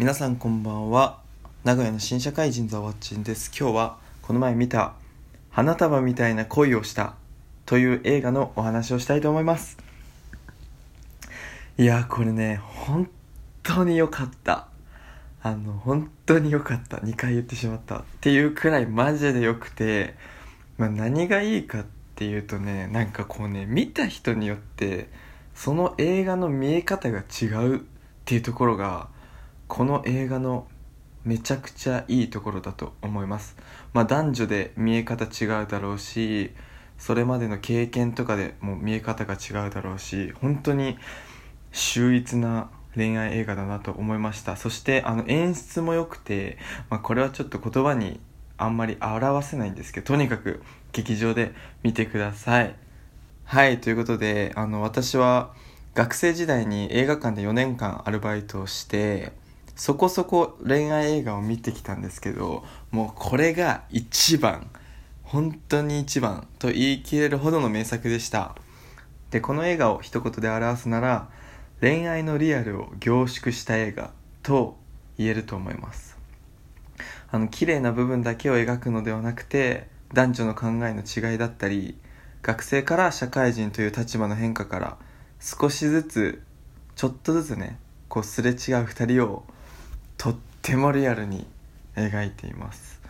皆さんこんばんは。名古屋の新社会人ザワッチンです。今日はこの前見た花束みたいな恋をしたという映画のお話をしたいと思います。いやこれね本当に良かった。あの本当に良かった。2回言ってしまった。っていうくらいマジで良くて、まあ、何がいいかっていうとねなんかこうね見た人によってその映画の見え方が違うっていうところがこの映画のめちゃくちゃいいところだと思います。まあ男女で見え方違うだろうしそれまでの経験とかでも見え方が違うだろうし本当に秀逸な恋愛映画だなと思いました。そしてあの演出も良くて、まあ、これはちょっと言葉にあんまり表せないんですけどとにかく劇場で見てください。はいということであの私は学生時代に映画館で4年間アルバイトをしてそこそこ恋愛映画を見てきたんですけどもうこれが一番本当に一番と言い切れるほどの名作でした。でこの映画を一言で表すなら恋愛のリアルを凝縮した映画と言えると思います。あの綺麗な部分だけを描くのではなくて男女の考えの違いだったり学生から社会人という立場の変化から少しずつちょっとずつねこうすれ違う2人をとってもリアルに描いています。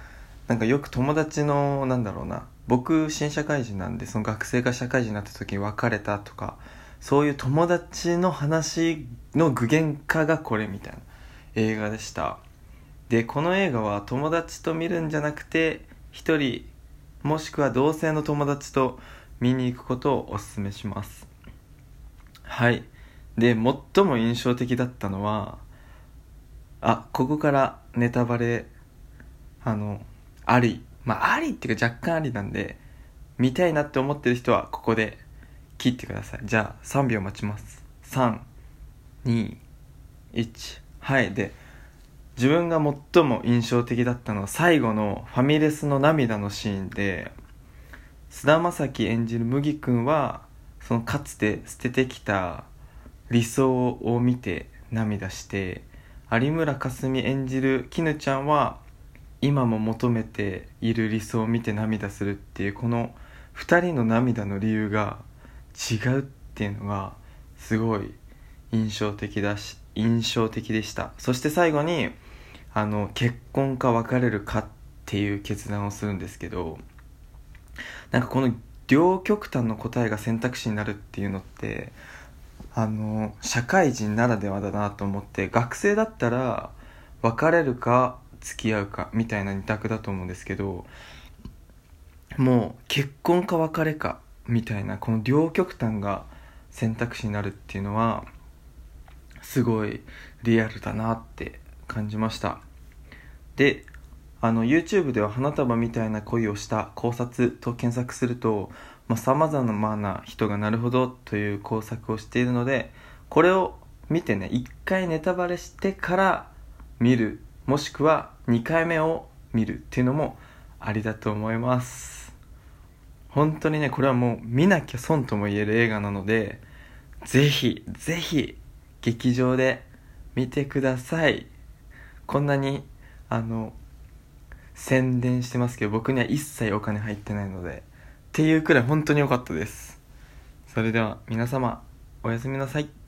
なんかよく友達のなんだろうな僕新社会人なんでその学生が社会人になった時に別れたとかそういう友達の話の具現化がこれみたいな映画でした。でこの映画は友達と見るんじゃなくて一人もしくは同性の友達と見に行くことをお勧めします。はい。で最も印象的だったのはあここからネタバレあのあり。まあありっていうか若干ありなんで見たいなって思ってる人はここで切ってください。じゃあ3秒待ちます。321はい。で自分が最も印象的だったのは最後のファミレスの涙のシーンで菅田将暉演じる麦君はそのかつて捨ててきた理想を見て涙して有村架純演じる絹ちゃんは今も求めている理想を見て涙するっていうこの2人の涙の理由が違うっていうのがすごい印象的だし印象的でした。そして最後にあの結婚か別れるかっていう決断をするんですけどなんかこの両極端の答えが選択肢になるっていうのってあの社会人ならではだなと思って学生だったら別れるか付き合うかみたいな二択だと思うんですけどもう結婚か別れかみたいなこの両極端が選択肢になるっていうのはすごいリアルだなって感じました。であの YouTube では花束みたいな恋をした考察と検索するとさまざ、まな人がなるほどという工作をしているのでこれを見てね1回ネタバレしてから見るもしくは2回目を見るっていうのもありだと思います本当にね、これはもう見なきゃ損とも言える映画なので、ぜひ、ぜひ、劇場で見てください。こんなに、あの、宣伝してますけど、僕には一切お金入ってないので、っていうくらい本当に良かったです。それでは皆様、おやすみなさい。